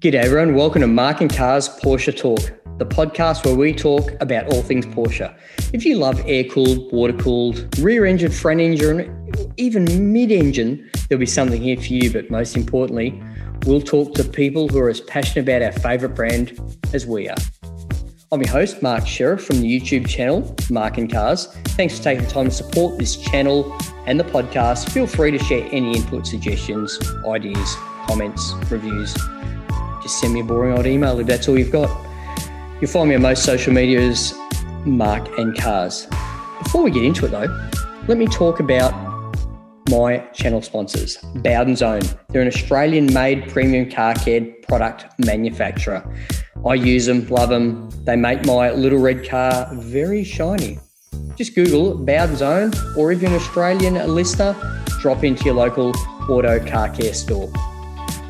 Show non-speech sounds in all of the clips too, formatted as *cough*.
G'day everyone, welcome to Mark and Cars Porsche Talk, the podcast where we talk about all things Porsche. If you love air cooled, water cooled, rear engine, front engine, even mid engine, there'll be something here for you. But most importantly, we'll talk to people who are as passionate about our favourite brand as we are. I'm your host, Mark Sheriff from the YouTube channel, Mark and Cars. Thanks for taking the time to support this channel and the podcast. Feel free to share any input, suggestions, ideas, comments, reviews just send me a boring old email if that's all you've got. You'll find me on most social medias, Mark and Cars. Before we get into it though, let me talk about my channel sponsors, Bowden's Own. They're an Australian made premium car care product manufacturer. I use them, love them. They make my little red car very shiny. Just Google Bowden's Own, or if you're an Australian listener, drop into your local auto car care store.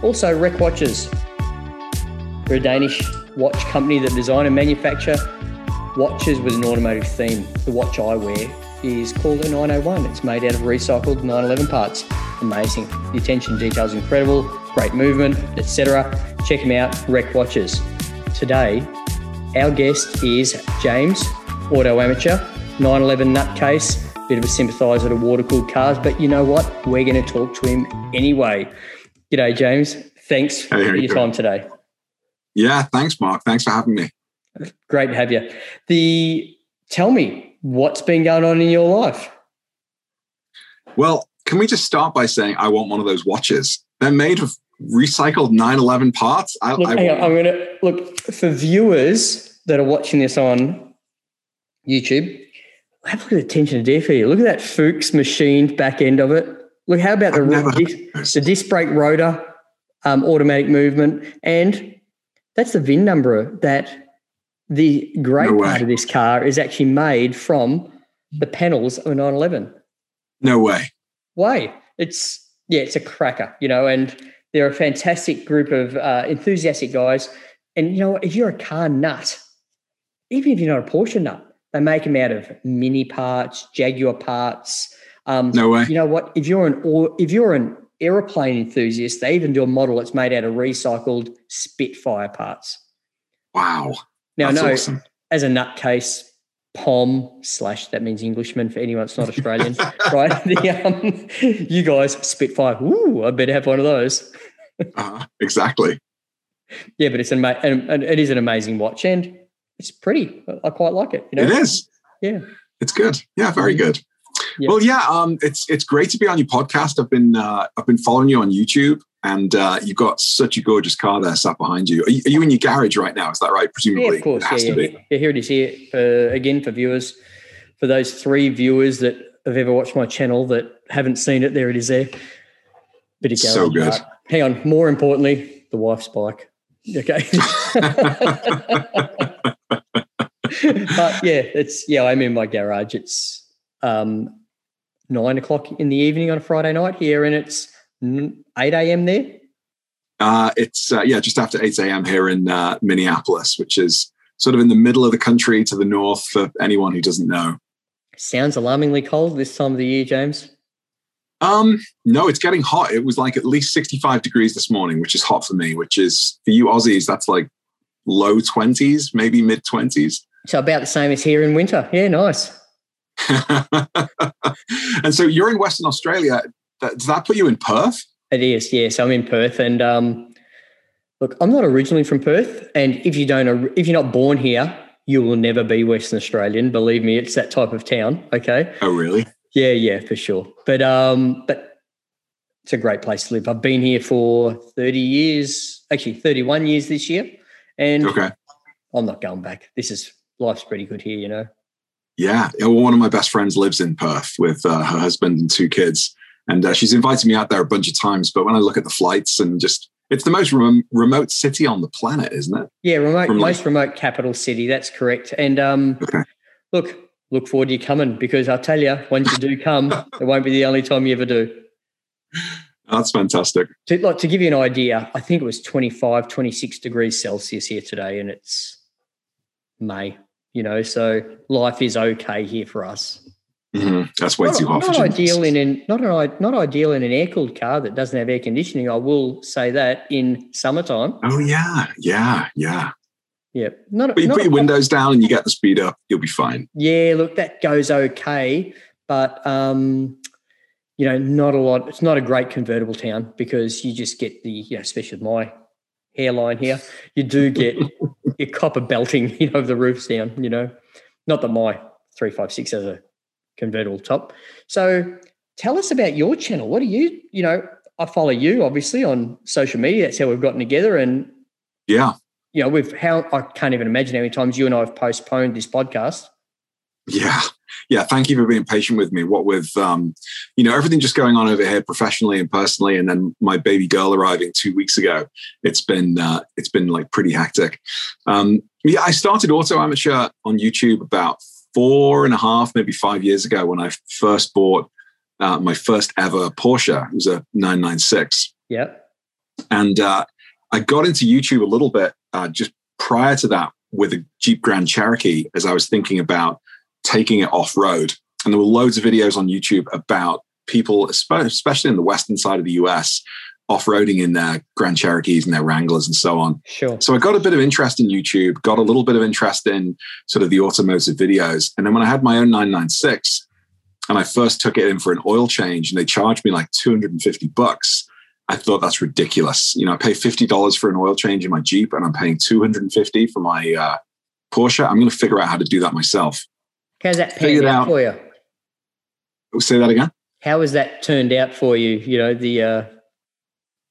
Also, Rec Watches. We're a Danish watch company that design and manufacture watches with an automotive theme. The watch I wear is called a 901. It's made out of recycled 911 parts. Amazing. The attention to detail is incredible, great movement, etc. Check them out, Rec Watches. Today, our guest is James, auto amateur, 911 nutcase, bit of a sympathiser to water cooled cars, but you know what? We're going to talk to him anyway. G'day, James. Thanks for your time today. Yeah, thanks, Mark. Thanks for having me. Great to have you. The tell me what's been going on in your life. Well, can we just start by saying I want one of those watches? They're made of recycled 911 parts. I, Look, I, hang on, I'm going to look for viewers that are watching this on YouTube. Have a look at the attention to detail. here. Look at that Fuchs machined back end of it. Look, how about the, I've disc, heard of this. the disc brake rotor, um, automatic movement, and that's the VIN number that the great No part of this car is actually made from the panels of a 911. no way. way. It's yeah, it's a cracker, you know, and they're a fantastic group of uh, enthusiastic guys. And you know, if you're a car nut, even if you're not a Porsche nut, they make them out of Mini parts, Jaguar parts. Um, No way. You know what? If you're an if you're an aeroplane enthusiasts, they even do a model that's made out of recycled Spitfire parts. Wow. Now, That's no, awesome. as a nutcase, POM slash that means Englishman for anyone that's not Australian, *laughs* right? *laughs* The, um, you guys Spitfire. Ooh, I better have one of those. Uh, exactly. Yeah, but it's an, and it is an amazing watch and it's pretty. I quite like it. You know, It is. Yeah. It's good. Yeah, very good. Yeah. Well, yeah. Um, it's it's great to be on your podcast. I've been uh, I've been following you on YouTube, and uh, you've got such a gorgeous car there sat behind you. Are, you. are you in your garage right now? Is that right? Presumably, Yeah, of course. It has Yeah, to yeah. be. yeah, here it is. Here for again for viewers, for those three viewers that have ever watched my channel that haven't seen it, there it is. There, bit of garage So good. art. Hang on. More importantly, the wife's bike. Okay. *laughs* *laughs* but yeah, it's yeah. I'm in my garage. It's um, nine o'clock in the evening on a Friday night here, and it's eight a.m. there. Uh, it's uh, yeah, just after eight a.m. here in uh, Minneapolis, which is sort of in the middle of the country to the north. For anyone who doesn't know, Sounds alarmingly cold this time of the year, James. um, no, it's getting hot. It was like at least sixty-five degrees this morning, which is hot for me. Which is for you Aussies, that's like low twenties, maybe mid twenties. So about the same as here in winter. Yeah, nice. *laughs* and so you're in Western Australia. Does that put you in Perth? It is, yes. I'm in Perth, and um, look, I'm not originally from Perth, and if you don't, if you're not born here, you will never be Western Australian. Believe me, it's that type of town. Okay, Oh, really? yeah, yeah, for sure. But um, but it's a great place to live. I've been here for 30 years, actually 31 years this year, and Okay. I'm not going back. This is life's pretty good here, you know. Yeah. One of my best friends lives in Perth with uh, her husband and two kids. And uh, she's invited me out there a bunch of times. But when I look at the flights and just, it's the most rem- remote city on the planet, isn't it? Yeah, remote, From like- most remote capital city. That's correct. And um, Okay. look, look forward to you coming because I'll tell you, once you do come, *laughs* it won't be the only time you ever do. That's fantastic. To, like, to give you an idea, I think it was 25, 26 degrees Celsius here today, and it's May, you know, so life is okay here for us. Mhm. That's way not, too hot not ideal in an not an, not ideal in an air cooled car that doesn't have air conditioning. I will say that in summertime. Oh yeah, yeah, yeah. Yeah, not, But you not put your windows down and you get the speed up, you'll be fine. Yeah, look, that goes okay, but um, you know, not a lot. It's not a great convertible town because you just get the, you know, especially with my hairline here, you do get *laughs* your copper belting, *laughs* you know, the roofs down. You know, not that my three five six has a convertible top. So, tell us about your channel. What do you, you know, I follow you obviously on social media. That's how we've gotten together, and Yeah, you know, we've how I can't even imagine how many times you and I have postponed this podcast. yeah, yeah. Thank you for being patient with me. What with um, you know, everything just going on over here professionally and personally, and then my baby girl arriving two weeks ago. It's been uh, it's been like pretty hectic. Um, yeah, I started auto amateur on YouTube about four and a half, maybe five years ago when I first bought uh, my first ever Porsche. It was a 996. Yeah. And uh, I got into YouTube a little bit uh, just prior to that with a Jeep Grand Cherokee as I was thinking about taking it off road. And there were loads of videos on YouTube about people, especially in the western side of the US, off roading in their Grand Cherokees and their Wranglers and so on. Sure. So I got a bit of interest in YouTube, got a little bit of interest in sort of the automotive videos. And then when I had my own 996 and I first took it in for an oil change and they charged me like 250 bucks, I thought that's ridiculous. You know, I pay $50 for an oil change in my Jeep and I'm paying 250 for my uh, Porsche. I'm going to figure out how to do that myself. How's that panned out, out. for you? We'll Say that again. How has that turned out for you? You know, the uh,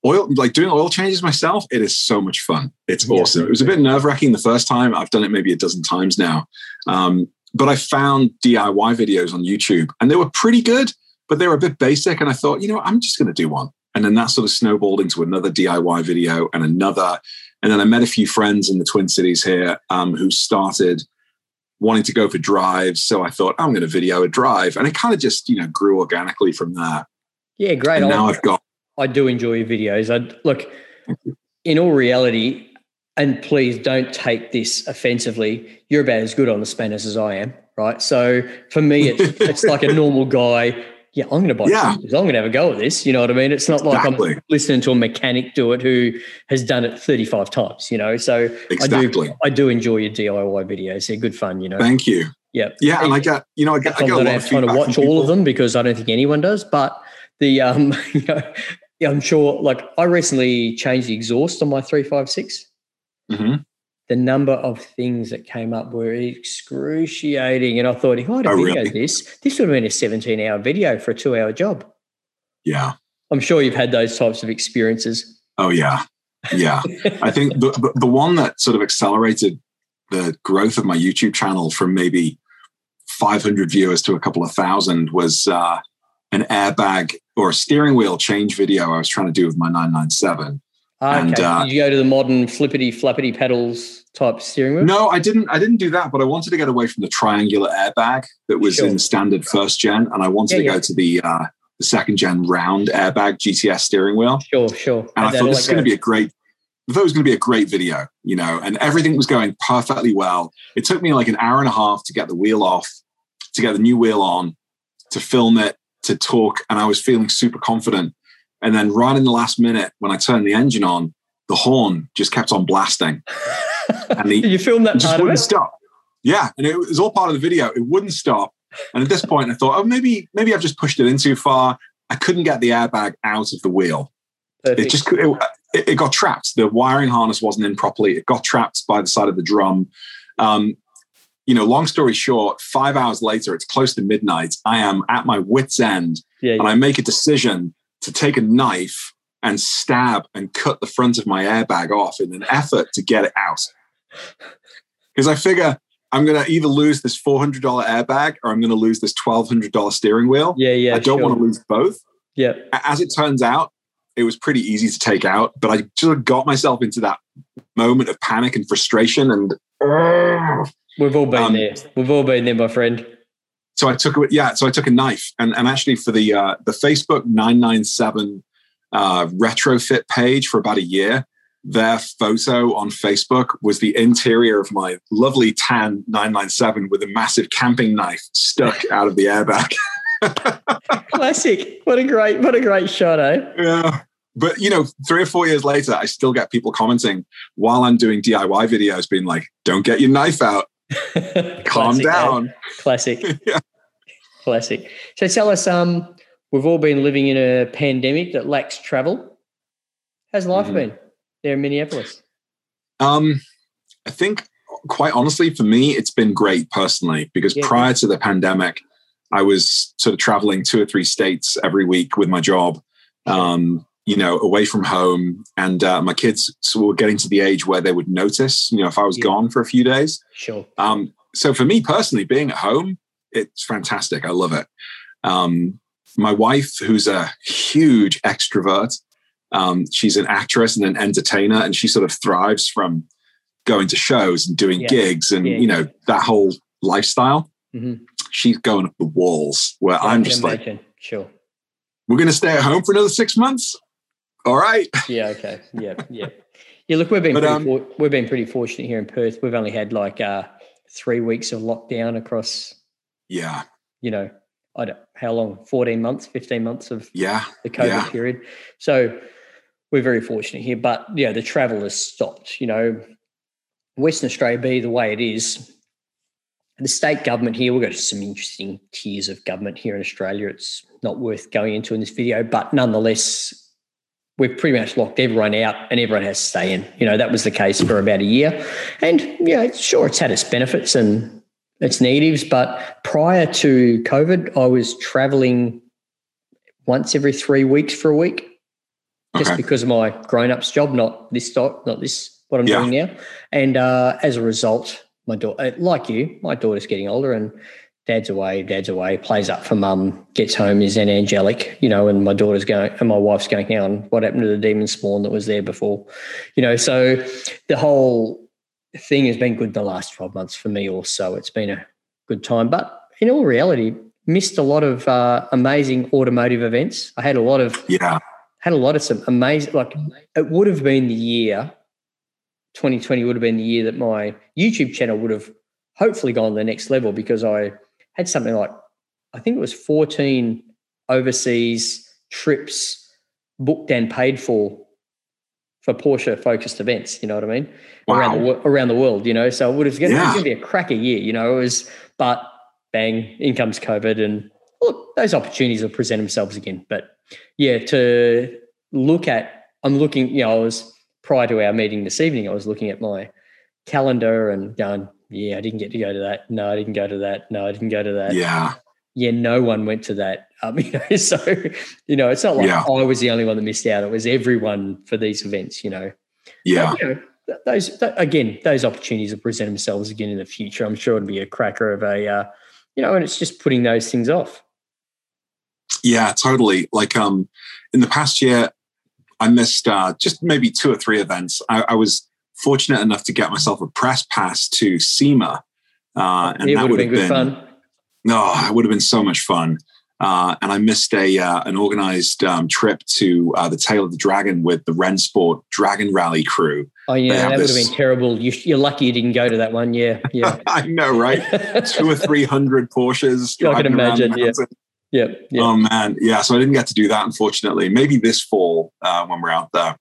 oil like doing oil changes myself it is so much fun it's Yeah. awesome it was a bit nerve-wracking the first time i've done it maybe a dozen times now um, but i found diy videos on youtube and they were pretty good but they were a bit basic and i thought you know i'm just going to do one and then that sort of snowballed into another diy video and another and then i met a few friends in the twin cities here um, who started wanting to go for drives so i thought i'm going to video a drive and it kind of just you know grew organically from there yeah, great. and I- now i've got I do enjoy your videos. I look in all reality, and please don't take this offensively. You're about as good on the spinners as I am, right? So for me, it's *laughs* it's like a normal guy. Yeah, I'm going to buy. Yeah. I'm going to have a go at this. You know what I mean? It's not like I'm listening to a mechanic do it who has done it 35 times. You know, so exactly I do I do enjoy your DIY videos. They're good fun. You know. thank you yeah. Yeah, and I get you know I get, I I don't lot have of time to watch all of them because I don't think anyone does. But the um, *laughs* you know, yeah, I'm sure. Like I recently changed the exhaust on my three five six. Mhm. The number of things that came up were excruciating, and I thought if I'd have Oh, videoed really? this, this would have been a 17 hour video for a two hour job. Yeah. I'm sure you've had those types of experiences. Oh yeah. Yeah. I think the, the the one that sort of accelerated the growth of my YouTube channel from maybe 500 viewers to a couple of thousand was uh, an airbag or a steering wheel change video I was trying to do with my 997. Okay, And, uh, did you go to the modern flippity flappity pedals type steering wheel? No, I didn't. I didn't do that, but I wanted to get away from the triangular airbag that was Sure. in standard first gen, and I wanted Yeah, to yeah. go to the uh, the second gen round airbag GTS steering wheel. Sure, sure. And I thought this is going to be a great. I thought it was going to be a great video, you know, and everything was going perfectly well. It took me like an hour and a half to get the wheel off, to get the new wheel on, to film it, to talk, and I was feeling super confident. And then right in the last minute, when I turned the engine on, the horn just kept on blasting. *laughs* and the- you film that It just of wouldn't it? stop. Yeah, and it was all part of the video. It wouldn't stop. And at this point, I thought, oh, maybe maybe I've just pushed it in too far. I couldn't get the airbag out of the wheel. Perfect. It just it, it, got trapped. The wiring harness wasn't in properly. It got trapped by the side of the drum. Um, you know, long story short, five hours later, it's close to midnight. I am at my wits' end, yeah, and I make a decision to take a knife and stab and cut the front of my airbag off in an effort to get it out. Because I figure I'm going to either lose this $400 airbag or I'm going to lose this $1,200 steering wheel. yeah, yeah. I don't sure. want to lose both. Yeah, As it turns out, it was pretty easy to take out, but I sort of got myself into that moment of panic and frustration. And we've all been Um, there. We've all been there, my friend. So I took it. Yeah, so I took a knife, and and actually for the uh, the Facebook nine nine seven uh, retrofit page for about a year, their photo on Facebook was the interior of my lovely tan 997 with a massive camping knife stuck *laughs* out of the airbag. *laughs* Classic. What a great, what a great shot, eh? Yeah. But you know, three or four years later, I still get people commenting while I'm doing DIY videos, being like, "Don't get your knife out. Calm eh? down." Classic. *laughs* Yeah. Classic. So tell us, um, we've all been living in a pandemic that lacks travel. How's life Mhm. been there in Minneapolis? Um, I think, quite honestly, for me, it's been great personally because Yeah. prior to the pandemic, I was sort of traveling two or three states every week with my job, um, you know, away from home. And uh, my kids were getting to the age where they would notice, you know, if I was Yeah. gone for a few days. Sure. Um, so for me personally, being at home, it's fantastic. I love it. Um, my wife, who's a huge extrovert, um, she's an actress and an entertainer, and she sort of thrives from going to shows and doing Yeah. gigs and Yeah. you know that whole lifestyle. Mhm. She's going up the walls where I'm just like. Sure. we're going to stay at home for another six months. All right. Yeah. Okay. Yeah. Yeah. Yeah. Look, we've been But, pretty um, for, we've been pretty fortunate here in Perth. We've only had like uh, three weeks of lockdown across. Yeah. You know, I don't how long? Fourteen months, fifteen months of Yeah. the COVID Yeah. period. So we're very fortunate here. But yeah, the travel has stopped. You know, Western Australia be the way it is. The state government here, we've got some interesting tiers of government here in Australia. It's not worth going into in this video, but nonetheless, we've pretty much locked everyone out and everyone has to stay in. You know, that was the case for about a year. And yeah, sure, it's had its benefits and its negatives, but prior to COVID, I was traveling once every three weeks for a week just Okay. because of my grown-ups job, not this doc, not this what I'm Yeah. doing now. And uh, as a result, my daughter, like you, my daughter's getting older, and dad's away, dad's away, plays up for mum, gets home, is then angelic, you know, and my daughter's going, and my wife's going, "Hang on, what happened to the demon spawn that was there before?" You know, so the whole thing has been good the last 12 months for me also. It's been a good time, but in all reality, missed a lot of uh, amazing automotive events. I had a lot of Yeah. had a lot of some amazing like it would have been the year 2020 would have been the year that my YouTube channel would have hopefully gone to the next level because I had something like I think it was 14 overseas trips booked and paid for for Porsche focused events, you know what I mean? Around the Wow. around the world, you know. So it would have it was Yeah. going to be a cracker year, you know. It was but bang, in comes COVID and look, those opportunities will present themselves again. But yeah, to look at, I'm looking, you know, I was prior to our meeting this evening, I was looking at my calendar and going, yeah, I didn't get to go to that. No, I didn't go to that. No, I didn't go to that. Yeah. Yeah, no one went to that. Um, *laughs* you know, so you know, it's not like Yeah. I was the only one that missed out. It was everyone for these events. You know, Yeah. But, you know, those th- again, those opportunities will present themselves again in the future. I'm sure it'll be a cracker of a, uh, you know, and it's just putting those things off. Yeah, totally. Like um in the past year, I missed uh just maybe two or three events. I, I was fortunate enough to get myself a press pass to SEMA. Uh and it that would have been good fun. No, it would have been so much fun. Uh, and I missed a uh, an organized um, trip to uh, the Tail of the Dragon with the Rennsport Dragon Rally crew. Oh yeah, that would have been terrible. You, you're lucky you didn't go to that one. Yeah, yeah. *laughs* I know, right? Two or three hundred Porsches. *laughs* I can imagine, yeah. yeah, yeah. Oh man, yeah. So I didn't get to do that, unfortunately. Maybe this fall uh, when we're out there.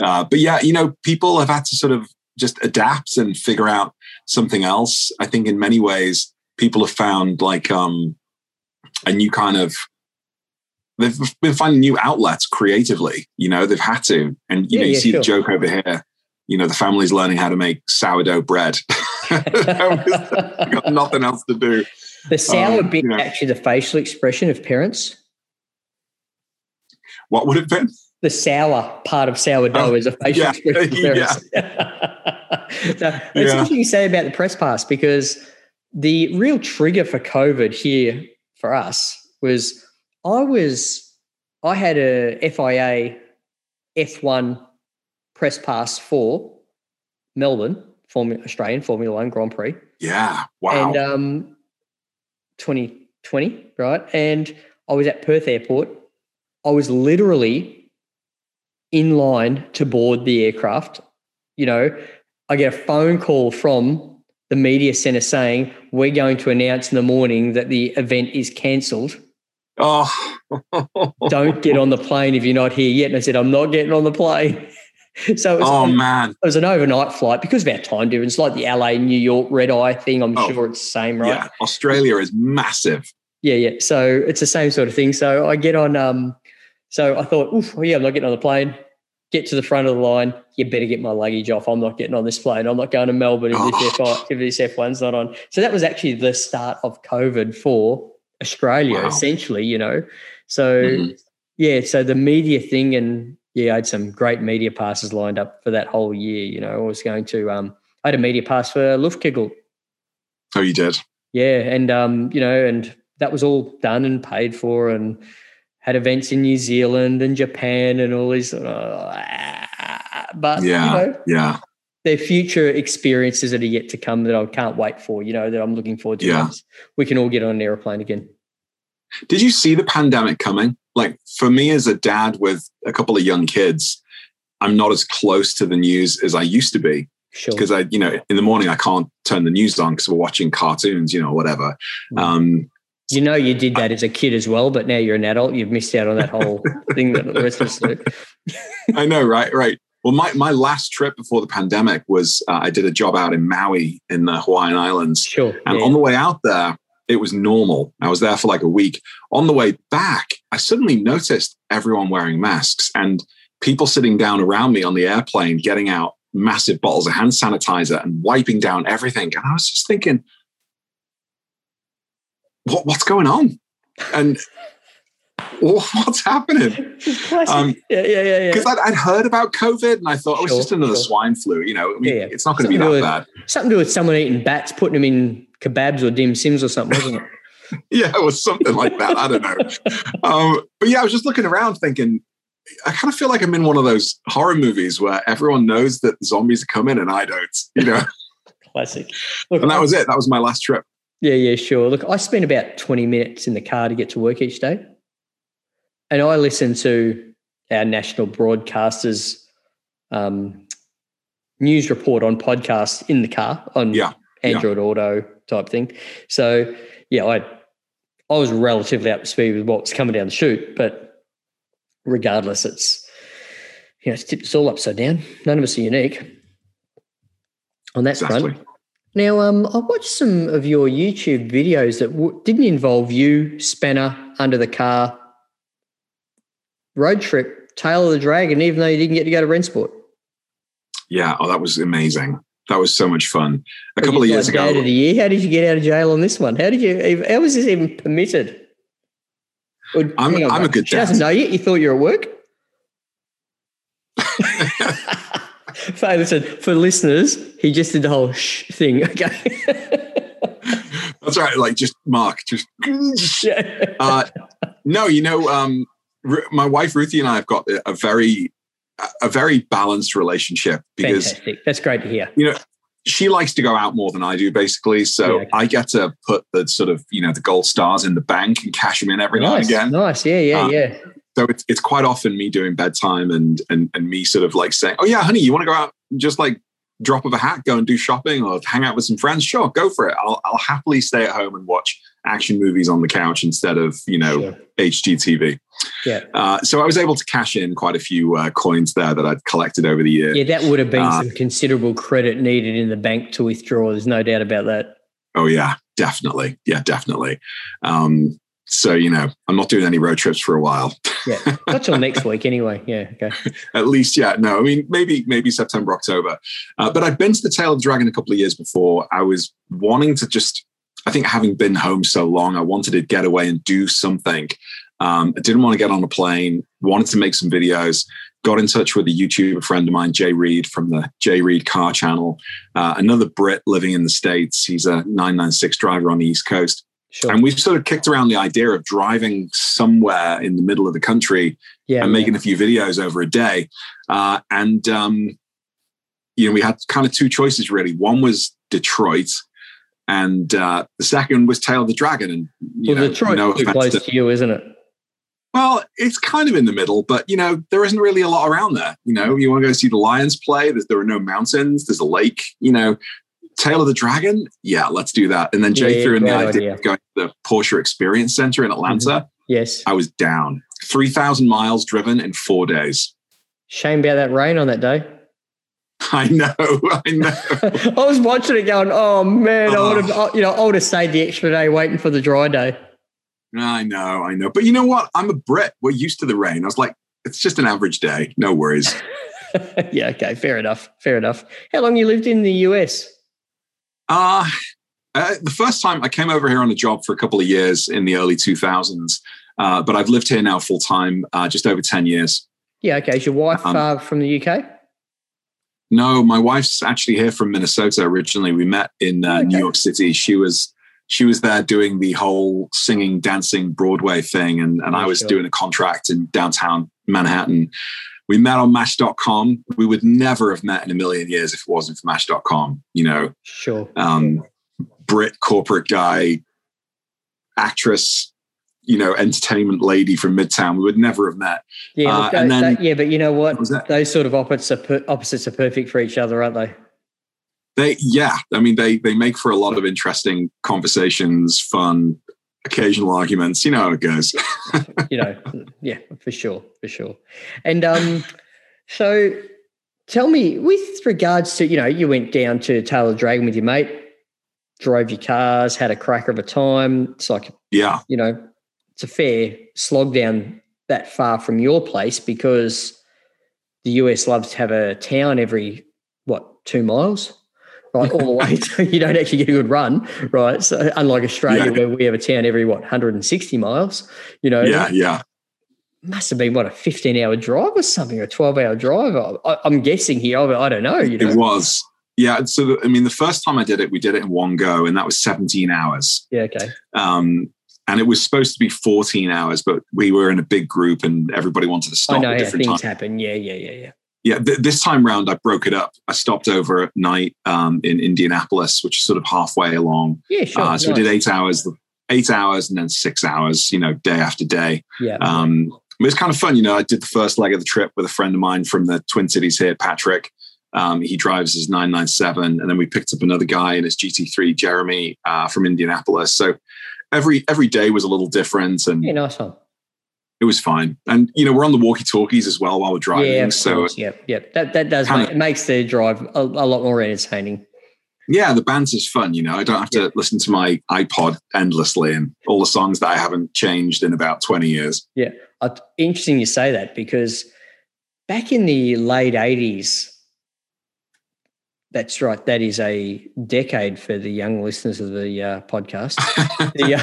Uh, but yeah, you know, people have had to sort of just adapt and figure out something else. I think in many ways, people have found like um, a new kind of. They've been finding new outlets creatively. You know, they've had to, and you Yeah, know, you yeah, see sure. the joke over here. You know, the family's learning how to make sourdough bread. *laughs* Got nothing else to do. the sour um, bit you know. actually the facial expression of parents. What would it have been? The sour part of sourdough Oh, is a facial yeah, *laughs* expression yeah. *laughs* so, it's Yeah. interesting you say about the press pass because the real trigger for COVID here for us was I was I had a FIA F1 press pass for Melbourne Formula Australian Formula One Grand Prix Yeah. Wow. and um 2020 right and I was at Perth Airport I was literally in line to board the aircraft. You know, I get a phone call from the media center saying, We're going to announce in the morning that the event is cancelled. Oh, don't get on the *laughs* plane if you're not here yet. And I said, I'm not getting on the plane. *laughs* so it was, oh man, it was an overnight flight because of our time difference, like the LA New York red eye thing. I'm oh, sure it's the same, right? Yeah, Australia is massive. Yeah, yeah. So it's the same sort of thing. So I get on. Um, so I thought, Oof, yeah, I'm not getting on the plane. Get to the front of the line. You better get my luggage off. I'm not getting on this plane. I'm not going to Melbourne if this, F1, if this F1's not on. So that was actually the start of COVID for Australia, wow. essentially. You know, so mm-hmm. yeah. So the media thing, and yeah, I had some great media passes lined up for that whole year. You know, I was going to. Um, I had a media pass for Luftgekühlt. Oh, you did. Yeah, and um, you know, and that was all done and paid for, and had events in New Zealand and Japan and all these. Uh, but yeah, you know, yeah, their future experiences that are yet to come that I can't wait for. You know, that I'm looking forward to. Yeah. we can all get on an airplane again. Did you see the pandemic coming? Like for me as a dad with a couple of young kids, I'm not as close to the news as I used to be. Sure. Because I, you know, in the morning I can't turn the news on because we're watching cartoons, you know, whatever. Mm. Um, you know, you did that as a kid as well, but now you're an adult. You've missed out on that whole *laughs* thing that the rest of us do. *laughs* I know, right? Right. Well, my, my last trip before the pandemic was uh, I did a job out in Maui in the Hawaiian Islands. Sure. And yeah. on the way out there, it was normal. I was there for like a week. On the way back, I suddenly noticed everyone wearing masks and people sitting down around me on the airplane getting out massive bottles of hand sanitizer and wiping down everything. And I was just thinking, what, what's going on? And *laughs* what's happening? Um, yeah, yeah, yeah. Because I'd, I'd, heard about COVID and I thought sure, oh, it's just another sure. swine flu. You know, I mean, yeah, yeah. it's not going to be that with, bad. Something to do with someone eating bats, putting them in kebabs or dim sims or something, wasn't it? *laughs* yeah, it was something like that. I don't know. *laughs* Um, but yeah, I was just looking around thinking, I kind of feel like I'm in one of those horror movies where everyone knows that zombies are coming and I don't, you know. Classic. Look, and that was it. That was my last trip. Yeah, yeah, sure. Look, I spend about 20 minutes in the car to get to work each day. And I listen to our national broadcasters um, news report on podcasts in the car on yeah, Android yeah. Auto type thing. So yeah, I I was relatively up to speed with what was coming down the chute, but regardless, it's you know, it's tipped us all upside down. None of us are unique on that exactly. front. Now, um, I watched some of your YouTube videos that w- didn't involve you, Spanner, under the car, road trip, Tail of the Dragon, even though you didn't get to go to Rennsport. Yeah, oh, that was amazing. That was so much fun. A couple of years ago. Of the year. How did you get out of jail on this one? How did you? How was this even permitted? Or, I'm, on, I'm a good. She dad. doesn't know yet. You thought you were at work. *laughs* for, listen, for listeners, he just did the whole shh thing. *laughs* Okay. That's right. Like just Mark, just. *laughs* Uh, no, you know, um, my wife Ruthie and I have got a very a very balanced relationship because Fantastic. that's great to hear. You know, she likes to go out more than I do, basically. So yeah, okay. I get to put the sort of you know the gold stars in the bank and cash them in every nice, now and again. Nice, yeah, yeah, uh, yeah. So it's it's quite often me doing bedtime and and and me sort of like saying, "Oh yeah, honey, you want to go out and just like drop of a hat, go and do shopping or hang out with some friends? Sure, go for it. I'll I'll happily stay at home and watch action movies on the couch instead of you know sure. HGTV. Yeah. Uh, so I was able to cash in quite a few uh, coins there that I'd collected over the years. Yeah, that would have been uh, some considerable credit needed in the bank to withdraw. There's no doubt about that. Oh yeah, definitely. Yeah, definitely. Um, so you know, I'm not doing any road trips for a while. yeah, not till next week anyway. Yeah, okay. *laughs* At least, yeah. No, I mean, maybe maybe September, October. Uh, but I've been to the Tail of the Dragon a couple of years before. I was wanting to just I think having been home so long, I wanted to get away and do something. Um, I didn't want to get on a plane, wanted to make some videos, got in touch with a YouTuber friend of mine, Jay Reed from the Jay Reed Car Channel, uh, another Brit living in the States. He's a 996 driver on the East Coast. Sure. And we've sort of kicked around the idea of driving somewhere in the middle of the country yeah, and making yeah. a few videos over a day. Uh, and, um, you know, we had kind of two choices really. One was Detroit, and uh, the second was Tail of the Dragon. And you well, know, Detroit's no too close to, to you, isn't it? Well, it's kind of in the middle, but you know, there isn't really a lot around there. You know, you want to go see the Lions play, there's, there are no mountains, there's a lake, you know, Tail of the Dragon, yeah, let's do that. And then Jay Yeah, threw in the idea of going to the Porsche Experience Center in mm-hmm. Atlanta. Yes. I was down. 3,000 miles driven in four days. Shame about that rain on that day. *laughs* I know, I know. *laughs* I was watching it going, oh man, I would Oh. have, you know, I would have stayed the extra day waiting for the dry day. I know, I know. But you know what? I'm a Brit. We're used to the rain. I was like, it's just an average day. No worries. *laughs* yeah, okay, fair enough, fair enough. How long you lived in the US? Uh, uh, the first time I came over here on a job for a couple of years in the early 2000s, uh, but I've lived here now full time, uh, just over 10 years. Yeah, okay. Is your wife Um, uh, from the UK? No, my wife's actually here from Minnesota originally. We met in uh, New York City. She was she was there doing the whole singing, dancing Broadway thing, and, and I Oh, was sure. doing a contract in downtown Manhattan. We met on Match.com. We would never have met in a million years if it wasn't for Match.com. You know, Sure. um, Brit corporate guy, actress, you know, entertainment lady from Midtown. We would never have met. Yeah, uh, then- tho- yeah, but you know what? What? Those sort of opposites are, per- opposites are perfect for each other, aren't they? They, yeah, I mean, they they make for a lot of interesting conversations, fun, occasional arguments. You know how it goes. *laughs* you know, yeah, for sure, for sure. And um, so tell me, with regards to, you know, you went down to Taylor Dragon with your mate, drove your cars, had a cracker of a time. It's like, yeah, you know, it's a fair slog down that far from your place because the US loves to have a town every, what, two miles? Right, *laughs* all the way. So *laughs* you don't actually get a good run, right? So unlike Australia, Yeah. where we have a town every what 160 miles, you know, yeah, yeah. must have been what a 15 hour drive or something, or a 12 hour drive. I, I'm guessing here. I, I don't know. You know, It was. Yeah. So, I mean, the first time I did it, we did it in one go, and that was 17 hours. yeah, okay, Um, and it was supposed to be 14 hours, but we were in a big group and everybody wanted to stop. I know at different things times. happen. Yeah, yeah, yeah, yeah. Yeah, th- this time round, I broke it up. I stopped over at night um, in Indianapolis, which is sort of halfway along. Yeah, sure. Uh, so we did eight hours, eight hours, and then six hours. You know, day after day. Yeah, Um, it was kind of fun. You know, I did the first leg of the trip with a friend of mine from the Twin Cities here, Patrick. Um, he drives his 997, and then we picked up another guy in his GT3, Jeremy, uh, from Indianapolis. So every every day was a little different, and yeah, nice one. It was fine. And you know, we're on the walkie talkies as well while we're driving. yeah, of so course. Yep, yep. That that does make, it makes the drive a, a lot more entertaining. yeah, the banter's fun. You know, I don't have to listen to my iPod endlessly and all the songs that I haven't changed in about 20 years. Yeah. Uh, interesting you say that because back in the late 80s, that's right, that is a decade for the young listeners of the uh, podcast. *laughs* the,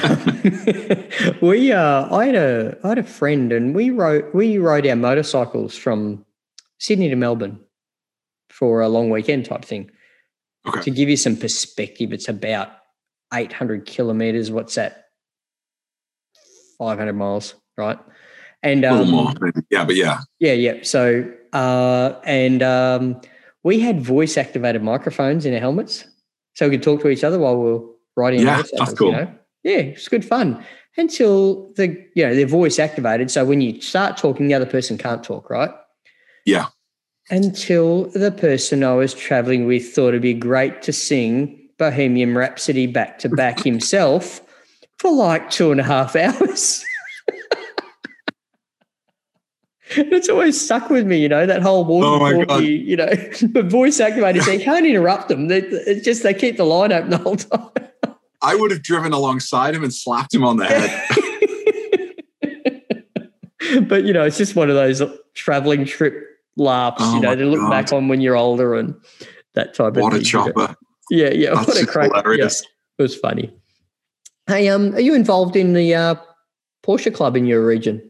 um, *laughs* we, uh, I had a, I had a friend, and we rode, we rode our motorcycles from Sydney to Melbourne for a long weekend type thing. Okay. To give you some perspective, it's about 800 kilometers. What's that? 500 miles, right? And a little um, more. Yeah, but yeah. yeah, yeah. So, uh, and um, we had voice activated microphones in our helmets, so we could talk to each other while we were riding. Yeah, that's cool. You know? Yeah, it's good fun until the you know they're voice activated. So when you start talking, the other person can't talk, right? Yeah. Until the person I was traveling with thought it'd be great to sing Bohemian Rhapsody back to back *laughs* himself for like two and a half *laughs* hours. And it's always stuck with me, you know, that whole Oh my walkie-talkie, you know, *laughs* but voice activated, so you can't interrupt them. They, it's just they keep the line open the whole time. I would have driven alongside him and slapped him on the head. *laughs* but you know, it's just one of those traveling trip laughs, Oh you know, to look God. back on when you're older and that type What of a thing. you know. chopper. Yeah, yeah. That's what a crack. Yeah, it was funny. Hey, um, are you involved in the uh, Porsche club in your region?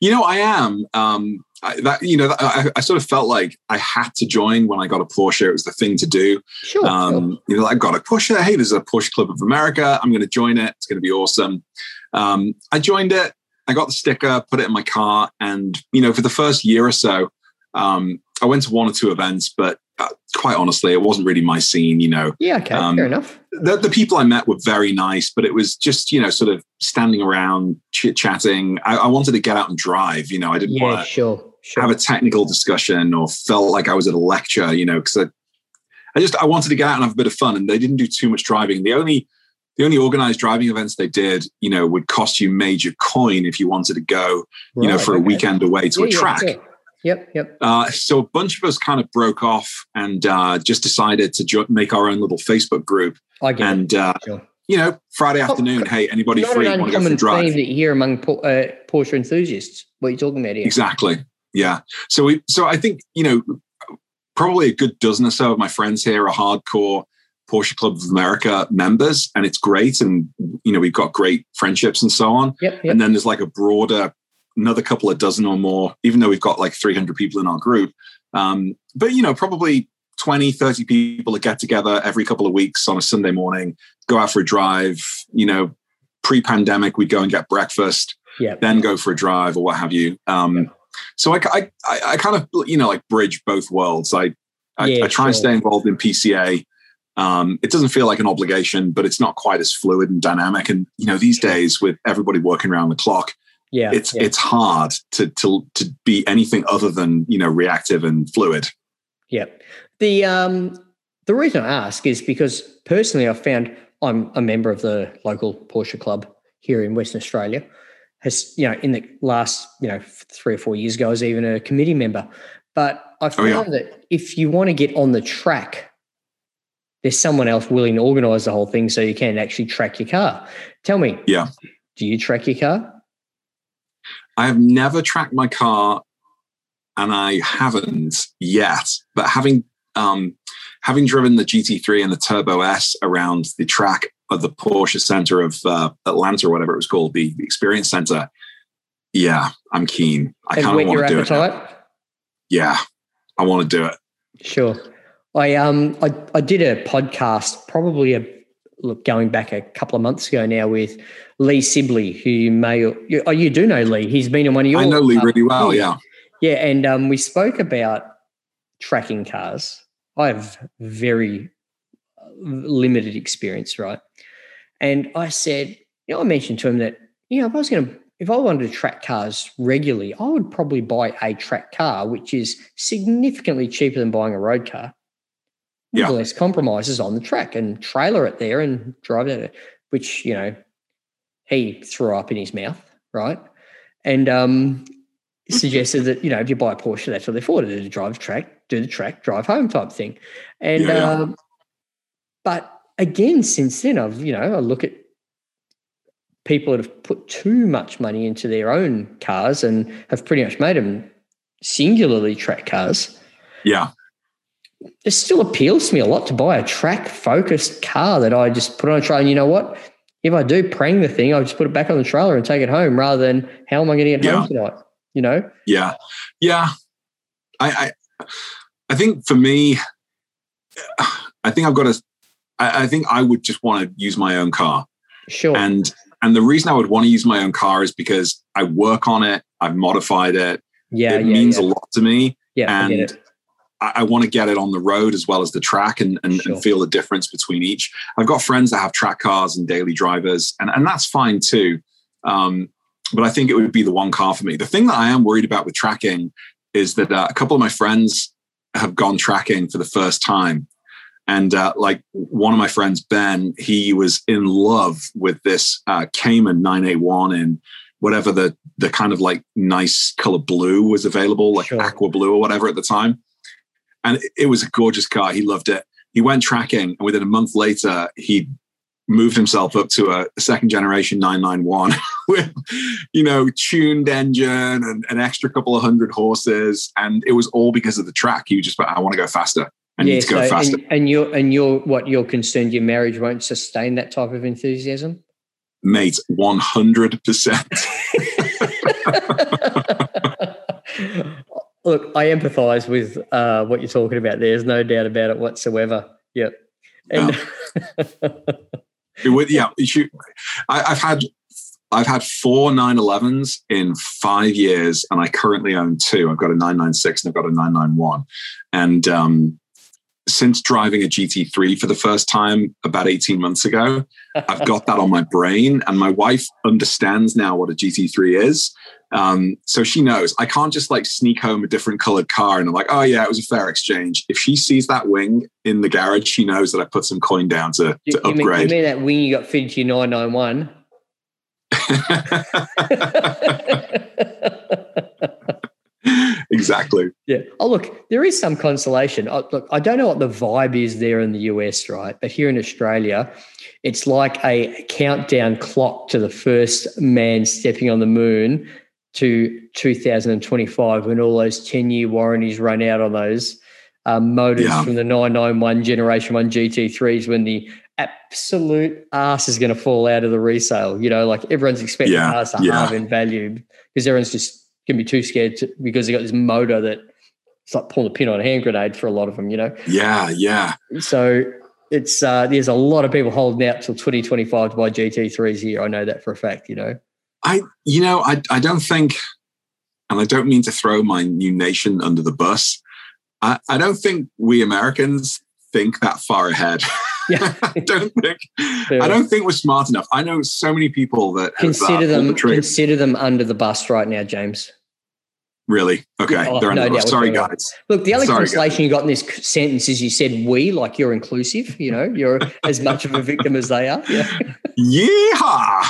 You know, I am. Um, I, that you know, I, I sort of felt like I had to join when I got a Porsche. It was the thing to do. Sure. sure. Um, you know, I got a Porsche. Hey, there's a Porsche Club of America. I'm going to join it. It's going to be awesome. Um, I joined it. I got the sticker, put it in my car, and you know, for the first year or so, um, I went to one or two events, but uh, quite honestly, it wasn't really my scene. You know, Yeah, okay, Um, fair enough. the, the people I met were very nice, but it was just you know sort of standing around chit chatting. I, I wanted to get out and drive. You know, I didn't Yeah, want to sure, sure. have a technical discussion or felt like I was at a lecture. You know, because I, I just I wanted to get out and have a bit of fun, and they didn't do too much driving. The only the only organized driving events they did, you know, would cost you major coin if you wanted to go, you know, Right, for a weekend away to Yeah, a track. sure. Yep, yep. Uh, so a bunch of us kind of broke off and uh, just decided to jo- make our own little Facebook group. I get it. And uh, Sure. you know, Friday Oh, afternoon, hey, anybody Not free an want to go for a drive? theme that you hear among uh, Porsche enthusiasts. What are you talking about here? Exactly. Yeah. So we, so I think you know, probably a good dozen or so of my friends here are hardcore Porsche Club of America members, and it's great. And you know, we've got great friendships and so on. Yep, yep. And then there's like a broader, another couple of dozen or more, even though we've got like 300 people in our group. Um, but you know, probably 20, 30 people that get together every couple of weeks on a Sunday morning, go out for a drive. You know, pre-pandemic, we'd go and get breakfast yep. then go for a drive or what have you. Um, so I, I, I, kind of, you know, like bridge both worlds. I, I, Yeah, I try and stay involved in PCA. Um, it doesn't feel like an obligation, but it's not quite as fluid and dynamic. And you know, these days with everybody working around the clock, yeah, it's yeah. it's hard to to to be anything other than you know reactive and fluid. Yep. The um the reason I ask is because personally I found I'm a member of the local Porsche club here in Western Australia. Has you know in the last you know three or four years ago I was even a committee member. But I Oh, yeah. found that if you want to get on the track, there's someone else willing to organise the whole thing so you can actually track your car. Tell me, Yeah. do you track your car? I have never tracked my car, and I haven't yet. But having um, having driven the GT3 and the Turbo S around the track of the Porsche Center of uh, Atlanta, or whatever it was called, the, the Experience Center, yeah, I'm keen. I kind of want to do it. now. Yeah, I want to do it. Sure. I um I, I did a podcast probably a look going back a couple of months ago now with Lee Sibley, who you may you, oh you do know Lee. He's been in one of your I know Lee uh, really well. Yeah, yeah, and um, we spoke about tracking cars. I have very uh, limited experience, right? And I said, you know, I mentioned to him that you know if I was going to if I wanted to track cars regularly, I would probably buy a track car, which is significantly cheaper than buying a road car. Yeah. less compromises on the track and trailer it there and drive it, which, you know, he threw up in his mouth, right? And um, suggested that, you know, if you buy a Porsche, that's what they're for, to drive the drive track, do the track, drive home type thing. And, yeah. um, but again, since then, I've, you know, I look at people that have put too much money into their own cars and have pretty much made them singularly track cars. yeah, It still appeals to me a lot to buy a track focused car that I just put on a trailer. And you know what? If I do prang the thing, I'll just put it back on the trailer and take it home rather than how am I going to get Yeah. home tonight? You know? yeah, yeah. I, I, I think for me, I think I've got to. I, I think I would just want to use my own car. Sure. and and the reason I would want to use my own car is because I work on it, I've modified it, yeah, it yeah, means yeah. a lot to me, yeah, and. I, I want to get it on the road as well as the track and, and, Sure. and feel the difference between each. I've got friends that have track cars and daily drivers, and, and that's fine too. Um, but I think it would be the one car for me. The thing that I am worried about with tracking is that uh, a couple of my friends have gone tracking for the first time. And uh, like one of my friends, Ben, he was in love with this uh, Cayman 981 in whatever the the kind of like nice color blue was available, like Sure. aqua blue or whatever at the time. And it- was a gorgeous car. He loved it. He went tracking, and within a month later, he moved himself up to a, second generation 991 *laughs* with, you know, tuned engine and an extra couple of hundred horses. And it was all because of the track. He was just, I want to go faster. I need to go so, faster. And, and you're and you're what you're concerned your marriage won't sustain that type of enthusiasm? Mate, 100%. *laughs* *laughs* I empathise with uh, what you're talking about. There's no doubt about it whatsoever. Yep. And *laughs* It would, yeah, should, I, I've had I've had four 911s in five years, and I currently own two. I've got a 996 and I've got a 991. And um, since driving a GT3 for the first time about 18 months ago, I've got that on my brain. And my wife understands now what a GT3 is. Um, so she knows I can't just like sneak home a different colored car and I'm like, oh yeah, it was a fair exchange. If she sees that wing in the garage, she knows that I put some coin down to, to you, upgrade. Mean, you mean that wing you got fitted to your 991? exactly. Yeah. Oh, look, there is some consolation. Oh, look, I don't know what the vibe is there in the US, right? But here in Australia, it's like a countdown clock to the first man stepping on the moon to 2025 when all those 10 year warranties run out on those um, motors yeah. from the 991 Generation 1 GT3s when the absolute ass is going to fall out of the resale. You know, like everyone's expecting yeah. cars to yeah. halve in value because everyone's just going to be too scared to, because they got this motor that it's like pulling a pin on a hand grenade for a lot of them, you know? Yeah, yeah. So it's uh, there's a lot of people holding out till 2025 to buy GT3s here. I know that for a fact, you know. I you know, I I don't think and I don't mean to throw my new nation under the bus. I, I don't think we Americans think that far ahead. Yeah. *laughs* I don't think I don't think we're smart enough. I know so many people that consider have, uh, them the consider them under the bus right now, James. Really? Okay. Oh, They're no Sorry, guys. Look, the only Sorry, consolation guys. you got in this sentence is you said we, like you're inclusive. You know, you're *laughs* as much of a victim as they are. Yeah. Yeehaw!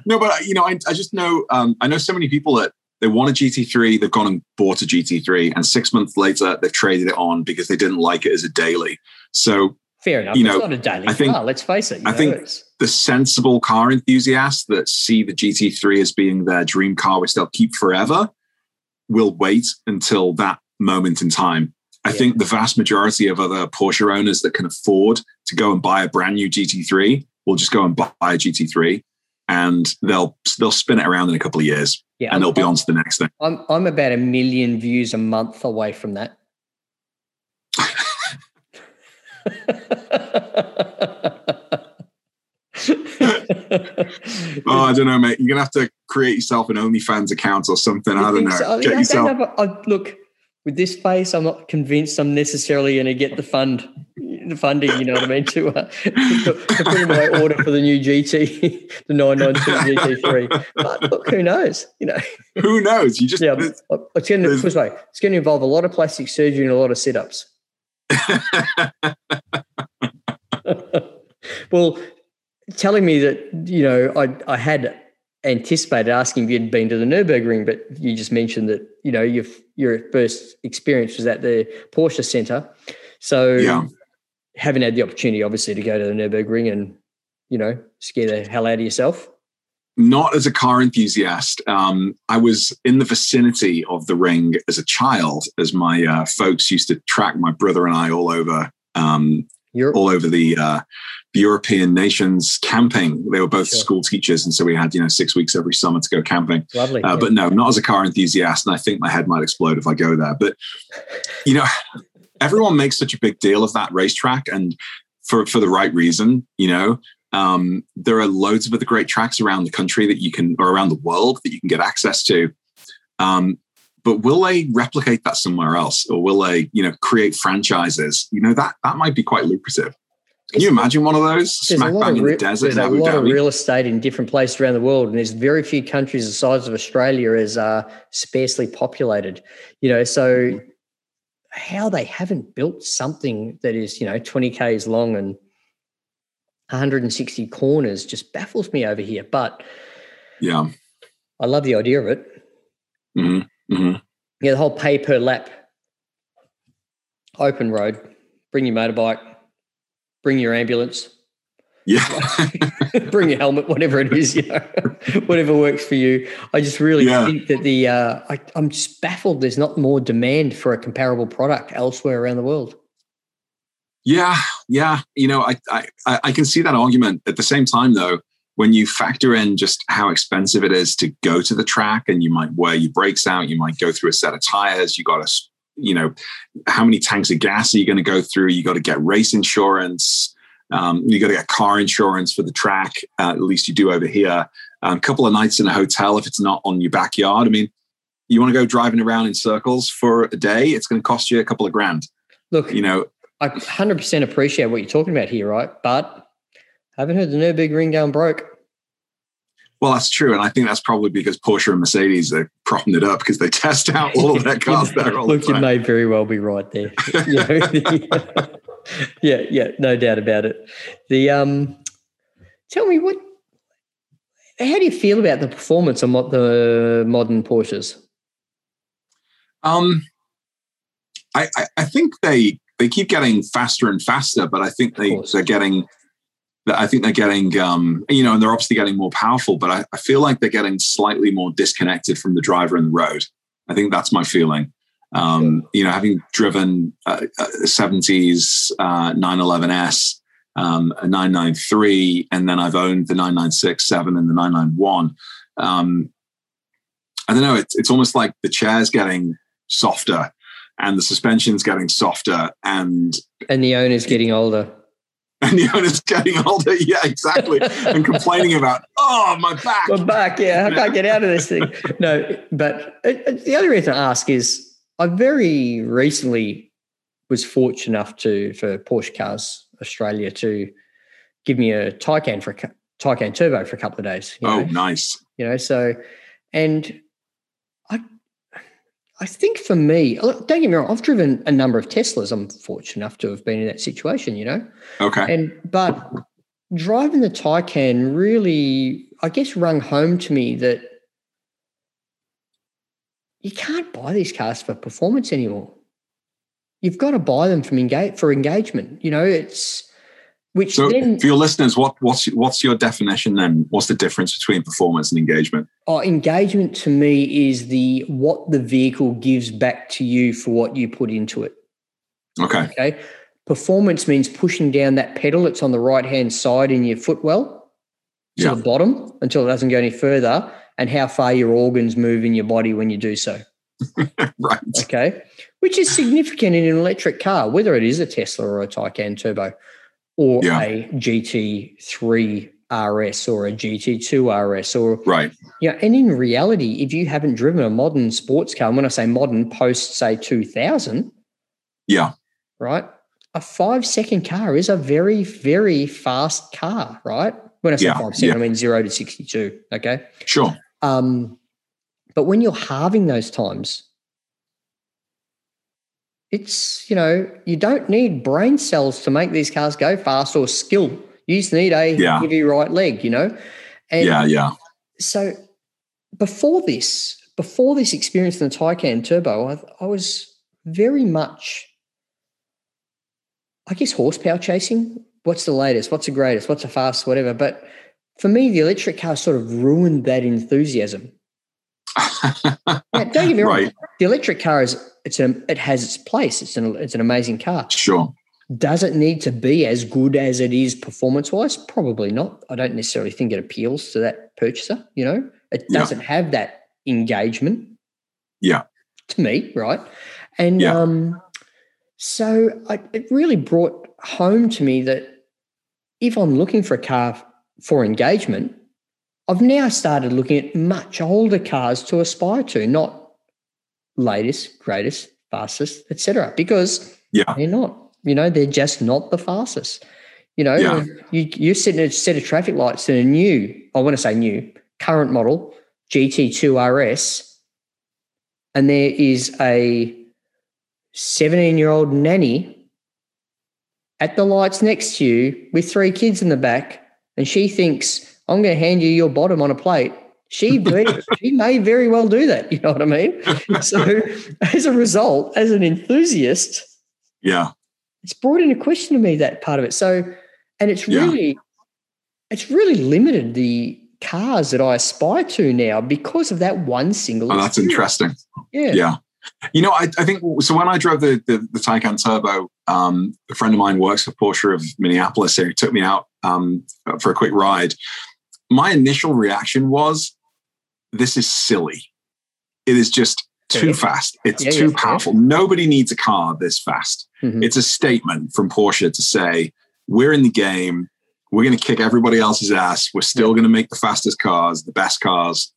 *laughs* no, but you know, I, I just know um, I know so many people that they want a GT3, they've gone and bought a GT3, and six months later they've traded it on because they didn't like it as a daily. So fair enough. You know, it's not a daily I think, car. Let's face it. I know, think the sensible car enthusiasts that see the GT3 as being their dream car, which they'll keep forever, will wait until that moment in time. I yeah. think the vast majority of other Porsche owners that can afford to go and buy a brand new GT3 will just go and buy a GT3 and they'll they'll spin it around in a couple of years yeah, and I'm, they'll be on to the next thing. I'm I'm about a million views a month away from that. *laughs* *laughs* *laughs* oh, I don't know, mate. You're gonna have to create yourself an OnlyFans account or something. You I don't know. So? Get yourself. A, look, with this face, I'm not convinced I'm necessarily going to get the fund, the funding. You know what I mean? To, uh, to, to put in my order for the new GT, *laughs* the 992 GT3. *laughs* But look, who knows? You know, who knows? You just yeah. It's going to it's going to involve a lot of plastic surgery and a lot of sit ups. well, telling me that you know I I had anticipated asking if you'd been to the Nurburgring, but you just mentioned that you know your your first experience was at the Porsche Center. So yeah. having had the opportunity, obviously, to go to the Nurburgring and you know scare the hell out of yourself. Not as a car enthusiast. Um, I was in the vicinity of the ring as a child, as my uh, folks used to track my brother and I all over um, all over the uh, the European nations camping. They were both sure. school teachers, and so we had you know six weeks every summer to go camping. Lovely, uh, yeah. but no, not as a car enthusiast, and I think my head might explode if I go there. But you know, everyone makes such a big deal of that racetrack, and for for the right reason. You know, um, there are loads of other great tracks around the country that you can, or around the world that you can get access to. Um, but will they replicate that somewhere else, or will they, you know, create franchises? You know, that that might be quite lucrative. Can you imagine one of those smack bang in the desert? There's a lot of real estate in different places around the world, and there's very few countries the size of Australia as uh, sparsely populated. You know, so how they haven't built something that is you know 20 k's long and 160 corners just baffles me over here. But yeah, I love the idea of it. Mm-hmm. Mm-hmm. Yeah, the whole pay per lap, open road, bring your motorbike bring your ambulance. Yeah. *laughs* bring your helmet, whatever it is, you *laughs* know, whatever works for you. I just really yeah. think that the, uh, I, I'm just baffled there's not more demand for a comparable product elsewhere around the world. Yeah, yeah. You know, I, I I can see that argument. At the same time, though, when you factor in just how expensive it is to go to the track, and you might wear your brakes out, you might go through a set of tires, you got to you know, how many tanks of gas are you going to go through? You got to get race insurance. Um, you got to get car insurance for the track. Uh, at least you do over here. A um, couple of nights in a hotel if it's not on your backyard. I mean, you want to go driving around in circles for a day, it's going to cost you a couple of grand. Look, you know, I 100% appreciate what you're talking about here, right? But I haven't heard the Nürburgring going broke. Well, that's true, and I think that's probably because Porsche and Mercedes are propping it up because they test out all of their cars *laughs* there. All Look, the you may very well be right there. *laughs* *laughs* yeah, yeah, no doubt about it. The um, tell me what, how do you feel about the performance on what the modern Porsches? Um, I, I, I think they they keep getting faster and faster, but I think they they're getting I think they're getting, um, you know, and they're obviously getting more powerful, but I, I, feel like they're getting slightly more disconnected from the driver and the road. I think that's my feeling. Um, you know, having driven uh, uh, 70s uh, 911S, um, a 993, and then I've owned the 996, 7, and the 991. Um, I don't know. It's, it's almost like the chair's getting softer and the suspension's getting softer and and the owner's getting older *laughs* and the owner's getting older. Yeah, exactly. and complaining about, oh, my back. My back. Yeah, I can't get out of this thing. *laughs* No, but uh, uh, the other reason I ask is I very recently was fortunate enough to for Porsche Cars Australia to give me a Taycan for a Taycan Turbo for a couple of days. oh, know? nice. You know, so and I think for me, oh, don't get me wrong, I've driven a number of Teslas. I'm fortunate enough to have been in that situation, you know. Okay. And but driving the Taycan really, I guess, rung home to me that you can't buy these cars for performance anymore. You've got to buy them from engage for engagement. You know, it's which so then, for your listeners, what what's what's your definition then? What's the difference between performance and engagement? Oh, engagement to me is the what the vehicle gives back to you for what you put into it. Okay. Okay. Performance means pushing down that pedal that's on the right hand side in your footwell to yeah. the bottom until it doesn't go any further, and how far your organs move in your body when you do so. *laughs* right. Okay. Which is significant in an electric car, whether it is a Tesla or a Taycan Turbo or yeah. a GT3 RS or a GT2 RS or right. Yeah, and in reality, if you haven't driven a modern sports car, and when I say modern, post say 2000, yeah, right, a five second car is a very very fast car, right? When I say yeah. five second, yeah. I mean zero to sixty two. Okay, sure. Um, but when you're halving those times, it's you know you don't need brain cells to make these cars go fast or skill. You just need a yeah. heavy right leg you know? And yeah yeah. so before this before this experience in the Taycan turbo I, I was very much i guess horsepower chasing. What's the latest? What's the greatest? What's the fastest? Whatever. But for me the electric car sort of ruined that enthusiasm. *laughs* Yeah, don't get me wrong. Right. The electric car is it's a it has its place. It's an it's an amazing car. Sure. Does it need to be as good as it is performance wise? Probably not. I don't necessarily think it appeals to that purchaser. You know, it doesn't yeah. have that engagement. Yeah. To me, right? And yeah. um, so I, it really brought home to me that if I'm looking for a car for engagement, I've now started looking at much older cars to aspire to, not latest, greatest, fastest, etc. Because yeah. they're not. You know, they're just not the fastest. You know, yeah. you, you're sitting at a set of traffic lights in a new, I want to say new, current model GT2 RS, and there is a 17 year old nanny at the lights next to you with three kids in the back, and she thinks I'm going to hand you your bottom on a plate. She may, she may very well do that. You know what I mean? *laughs* So as a result, as an enthusiast, yeah, it's brought into question to me that part of it. So, and it's really, yeah. it's really limited the cars that I aspire to now because of that one single. Oh, that's interesting. Yeah. Yeah. You know, I, I think so. When I drove the the, the Taycan Turbo, um, a friend of mine works for Porsche of Minneapolis. Here, he took me out um, for a quick ride, my initial reaction was, this is silly. It is just too yeah. fast. It's yeah, too yeah, powerful. Nobody needs a car this fast. Mm-hmm. It's a statement from Porsche to say, we're in the game. We're going to kick everybody else's ass. We're still going to make the fastest cars, the best cars.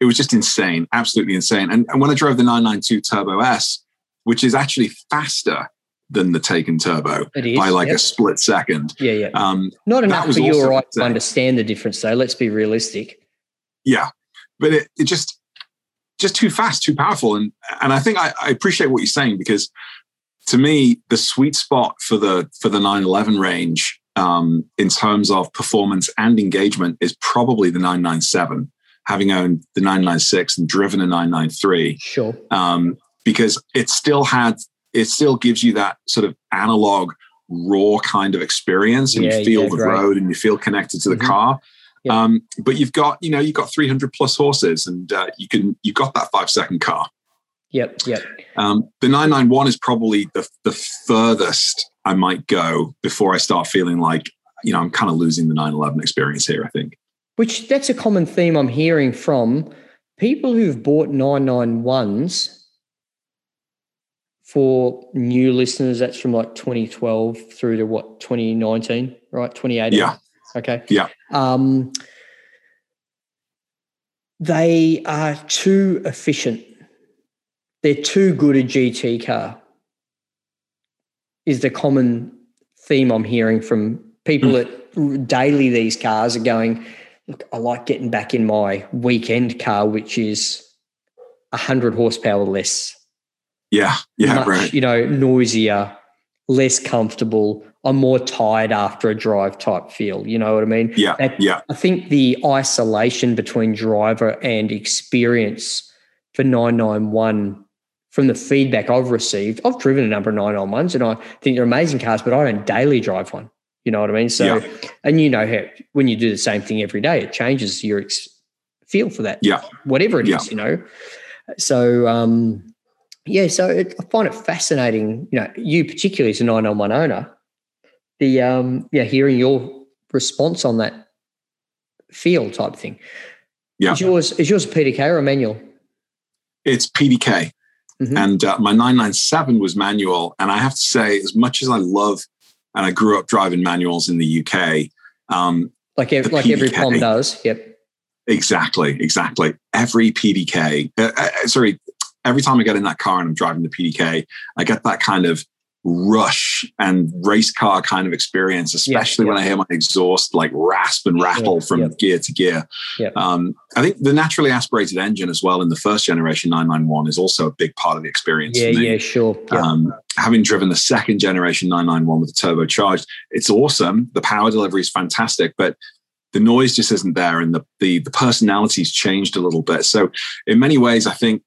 It was just insane, absolutely insane. And, and when I drove the 992 Turbo S, which is actually faster than the Taycan Turbo by like yep. a split second. Yeah, yeah. Um, Not enough for you or I to understand the difference, though. Let's be realistic. Yeah, but it, it just just too fast, too powerful, and and I think I, I appreciate what you're saying because to me the sweet spot for the for the 911 range um, in terms of performance and engagement is probably the 997 having owned the 996 and driven a 993 sure. Um, because it still had it still gives you that sort of analog raw kind of experience and yeah, you feel yeah, the road and you feel connected to the mm-hmm. car um, but you've got you know you've got 300 plus horses and uh, you can you've got that five second car Yep, yep. Um, the 991 is probably the, the furthest I might go before I start feeling like, you know, I'm kind of losing the 911 experience here, I think. Which that's a common theme I'm hearing from people who've bought 991s for new listeners. That's from like 2012 through to what, 2019, right? 2018. Yeah. Okay. Yeah. Um, they are too efficient they're too good a GT car, is the common theme I'm hearing from people mm. that daily these cars are going, look, I like getting back in my weekend car, which is 100 horsepower less. Yeah, yeah, much, right. You know, noisier, less comfortable. I'm more tired after a drive type feel. You know what I mean? Yeah, that, yeah. I think the isolation between driver and experience for 991 from the feedback I've received, I've driven a number of 991s and I think they're amazing cars, but I don't daily drive one. You know what I mean? So, yeah. and you know how when you do the same thing every day, it changes your ex- feel for that. Yeah. Whatever it yeah. is, you know? So, um, yeah, so it, I find it fascinating, you know, you particularly as a 991 owner, the, um, yeah, hearing your response on that feel type thing. Yeah. Is yours, is yours a PDK or a manual? It's PDK. Mm-hmm. And uh, my 997 was manual. And I have to say, as much as I love, and I grew up driving manuals in the UK. Um, like every, like PDK, every Pom does. Yep. Exactly. Exactly. Every PDK, uh, uh, sorry, every time I get in that car and I'm driving the PDK, I get that kind of rush and race car kind of experience, especially yeah, yeah. when I hear my exhaust like rasp and rattle yeah, from gear to gear. Um, I think the naturally aspirated engine as well in the first generation 991 is also a big part of the experience. Yeah, yeah, sure. Um, having driven the second generation 991 with the turbocharged, it's awesome. The power delivery is fantastic, but the noise just isn't there and the, the, the personality's changed a little bit. So in many ways, I think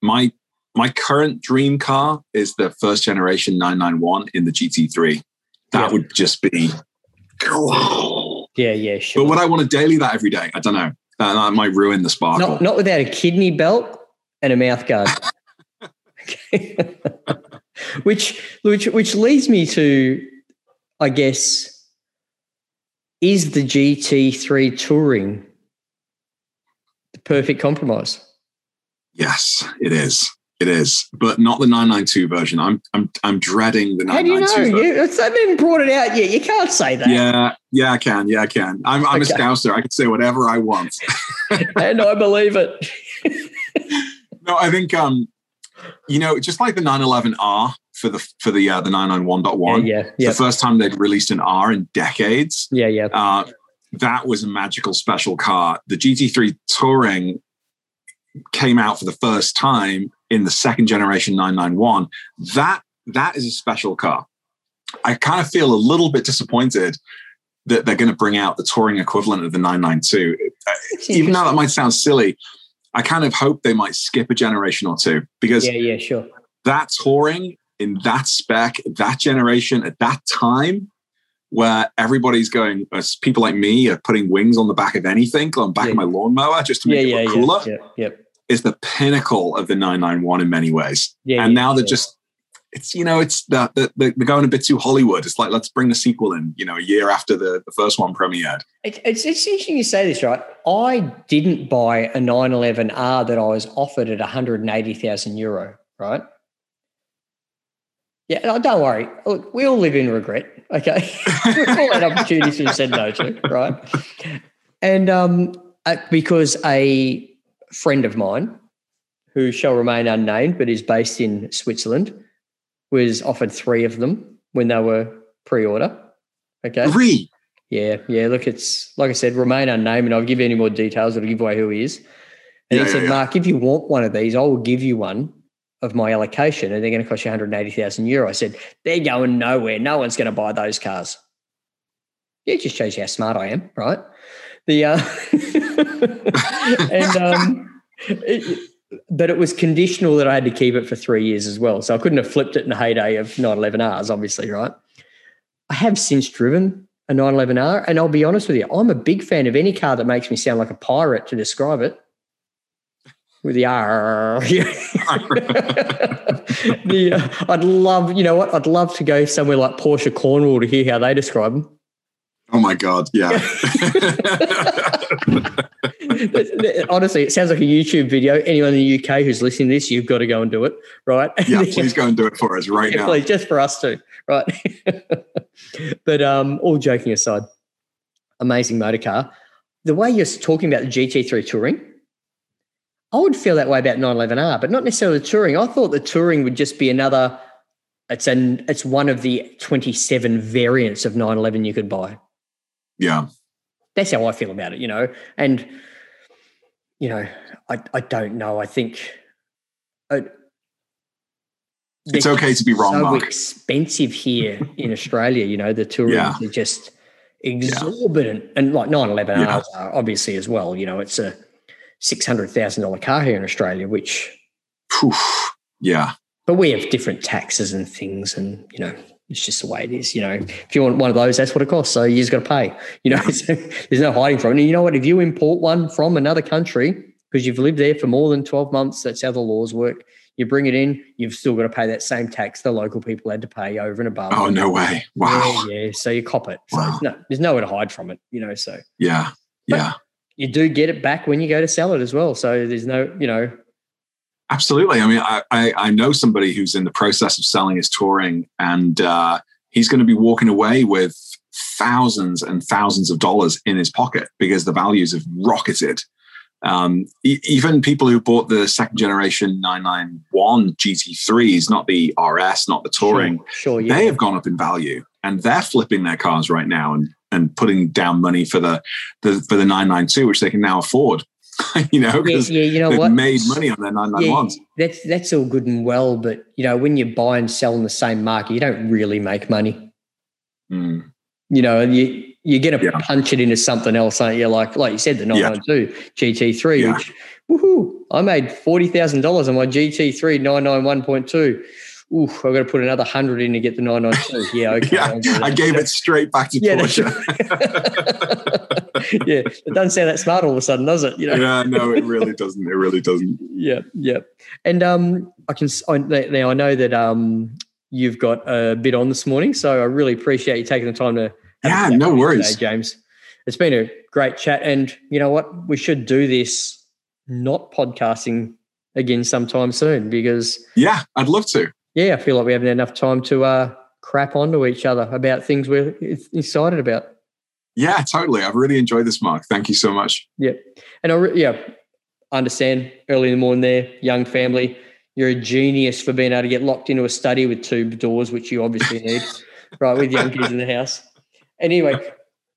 my my current dream car is the first generation 991 in the GT3. That yeah. would just be. Yeah, yeah, sure. But would I want to daily that every day? I don't know. Uh, that might ruin the sparkle. Not, not without a kidney belt and a mouth guard. *laughs* *laughs* which, which, which leads me to, I guess, is the GT3 touring the perfect compromise? Yes, it is. It is, but not the 992 version. I'm I'm I'm dreading the 992 How do you know? You, it's, I haven't brought it out yet. You can't say that. Yeah, yeah, I can. Yeah, I can. I'm I'm okay. a scouser. I can say whatever I want. *laughs* *laughs* and I believe it. no, I think um, you know, just like the 911R for the for the uh, the 991.1. Yeah, yeah. Yep. The first time they'd released an R in decades. Yeah, yeah. Uh, that was a magical special car. The GT3 Touring came out for the first time in the second generation 991 that that is a special car. I kind of feel a little bit disappointed that they're going to bring out the touring equivalent of the 992 uh, even though that might sound silly i kind of hope they might skip a generation or two because yeah yeah sure. that touring in that spec that generation at that time where everybody's going, as people like me are putting wings on the back of anything, on the back yeah. of my lawnmower just to make yeah, it look yeah, cooler. Yeah, yeah is the pinnacle of the 991 in many ways. Yeah, and yeah, now they're yeah. just it's you know it's the, the, they're going a bit too Hollywood. It's like let's bring the sequel in. You know, a year after the, the first one premiered. It, it's, it's interesting you say this, right? I didn't buy a 911R that I was offered at 180,000 euro, right? Yeah, don't worry. Look, we all live in regret. Okay, *laughs* all that opportunities we've said no to, right? And um, uh, because a friend of mine, who shall remain unnamed but is based in Switzerland, was offered three of them when they were pre-order. Okay, Three. yeah, yeah. Look, it's like I said, remain unnamed, and I'll give you any more details. It'll give away who he is. And Yeah, he yeah, said, yeah. Mark, if you want one of these, I will give you one of my allocation, and they're going to cost you 180,000 euro. I said, they're going nowhere. No one's going to buy those cars. Yeah, it just shows you how smart I am, right? The uh, *laughs* and um, it, but it was conditional that I had to keep it for three years as well. So I couldn't have flipped it in the heyday of 911Rs, obviously, right? I have since driven a 911R, and I'll be honest with you, I'm a big fan of any car that makes me sound like a pirate to describe it. With the R, *laughs* the, uh, I'd love, you know what? I'd love to go somewhere like Porsche Cornwall to hear how they describe them. Oh my god, yeah. *laughs* Honestly, it sounds like a YouTube video. Anyone in the UK who's listening to this, you've got to go and do it, right? yeah, *laughs* please go and do it for us right Yeah, now. please, just for us too, right? *laughs* but um, all joking aside, amazing motor car. The way you're talking about the GT3 Touring, I would feel that way about 911R, but not necessarily the Touring. I thought the Touring would just be another. It's an it's one of the 27 variants of 911 you could buy. Yeah. That's how I feel about it, you know. And you know, I I don't know. I think. I, It's okay to be wrong, so Mark. expensive here *laughs* in Australia. You know, the touring Yeah. are just exorbitant, and like 911 Yeah. R's are obviously as well. You know, it's a six hundred thousand dollar car here in Australia, which, Phew. Yeah. but we have different taxes and things, and you know. It's just the way it is, you know. If you want one of those, that's what it costs. So you just got to pay. You know, *laughs* so there's no hiding from it. And you know what? If you import one from another country because you've lived there for more than 12 months, that's how the laws work. You bring it in, you've still got to pay that same tax the local people had to pay over and above. Oh no way. Wow. Yeah, yeah. So you cop it. So Wow. no, there's nowhere to hide from it, you know. So Yeah. Yeah. you do get it back when you go to sell it as well. So there's no, you know, Absolutely. I mean, I, I, I know somebody who's in the process of selling his touring, and uh, he's going to be walking away with thousands and thousands of dollars in his pocket because the values have rocketed. Um, e- even people who bought the second generation 991 GT3s, not the RS, not the touring, Sure, sure yeah. they have gone up in value and they're flipping their cars right now and, and putting down money for the, the for the 992, which they can now afford. *laughs* you know, yeah, because yeah, you know they've what? made money on their 991s. Yeah, that's that's all good and well, but you know, when you buy and sell in the same market, you don't really make money. Mm. You know, you you're going to Yeah. punch it into something else, aren't you? Like like you said, the Yeah. 992 GT3, Yeah. which woohoo, I made forty thousand dollars on my GT3 991.2. Ooh, I've got to put another hundred in to get the 992. *laughs* Yeah, okay. Yeah, I gave it straight back to Yeah, Porsche. *laughs* yeah, it doesn't sound that smart all of a sudden, does it? You know. Yeah, no, it really doesn't. It really doesn't. *laughs* Yeah, yeah. And um, I can I, now I know that um, you've got a bit on this morning, so I really appreciate you taking the time to. have Yeah, no worries. today, James. It's been a great chat, and you know what? We should do this not podcasting again sometime soon because Yeah, I'd love to. Yeah, I feel like we haven't had enough time to uh, crap onto each other about things we're excited about. Yeah, totally. I've really enjoyed this, Mark. Thank you so much. Yeah, and I re- yeah understand early in the morning there, young family. You're a genius for being able to get locked into a study with two doors, which you obviously need, *laughs* right? With young kids in the house. Anyway,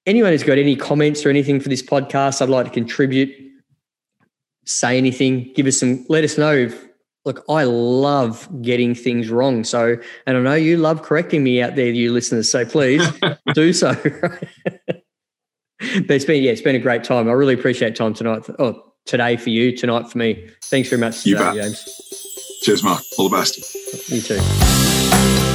anyone who's got any comments or anything for this podcast, I'd like to contribute. Say anything, give us some, let us know. If, look, I love getting things wrong. So, and I know you love correcting me out there, you listeners. So please *laughs* do so. *laughs* but it's been, yeah, it's been a great time. I really appreciate time tonight. Oh, today for you, tonight for me. Thanks very much, You today, bet. James. Cheers, Mark. All the best. You too.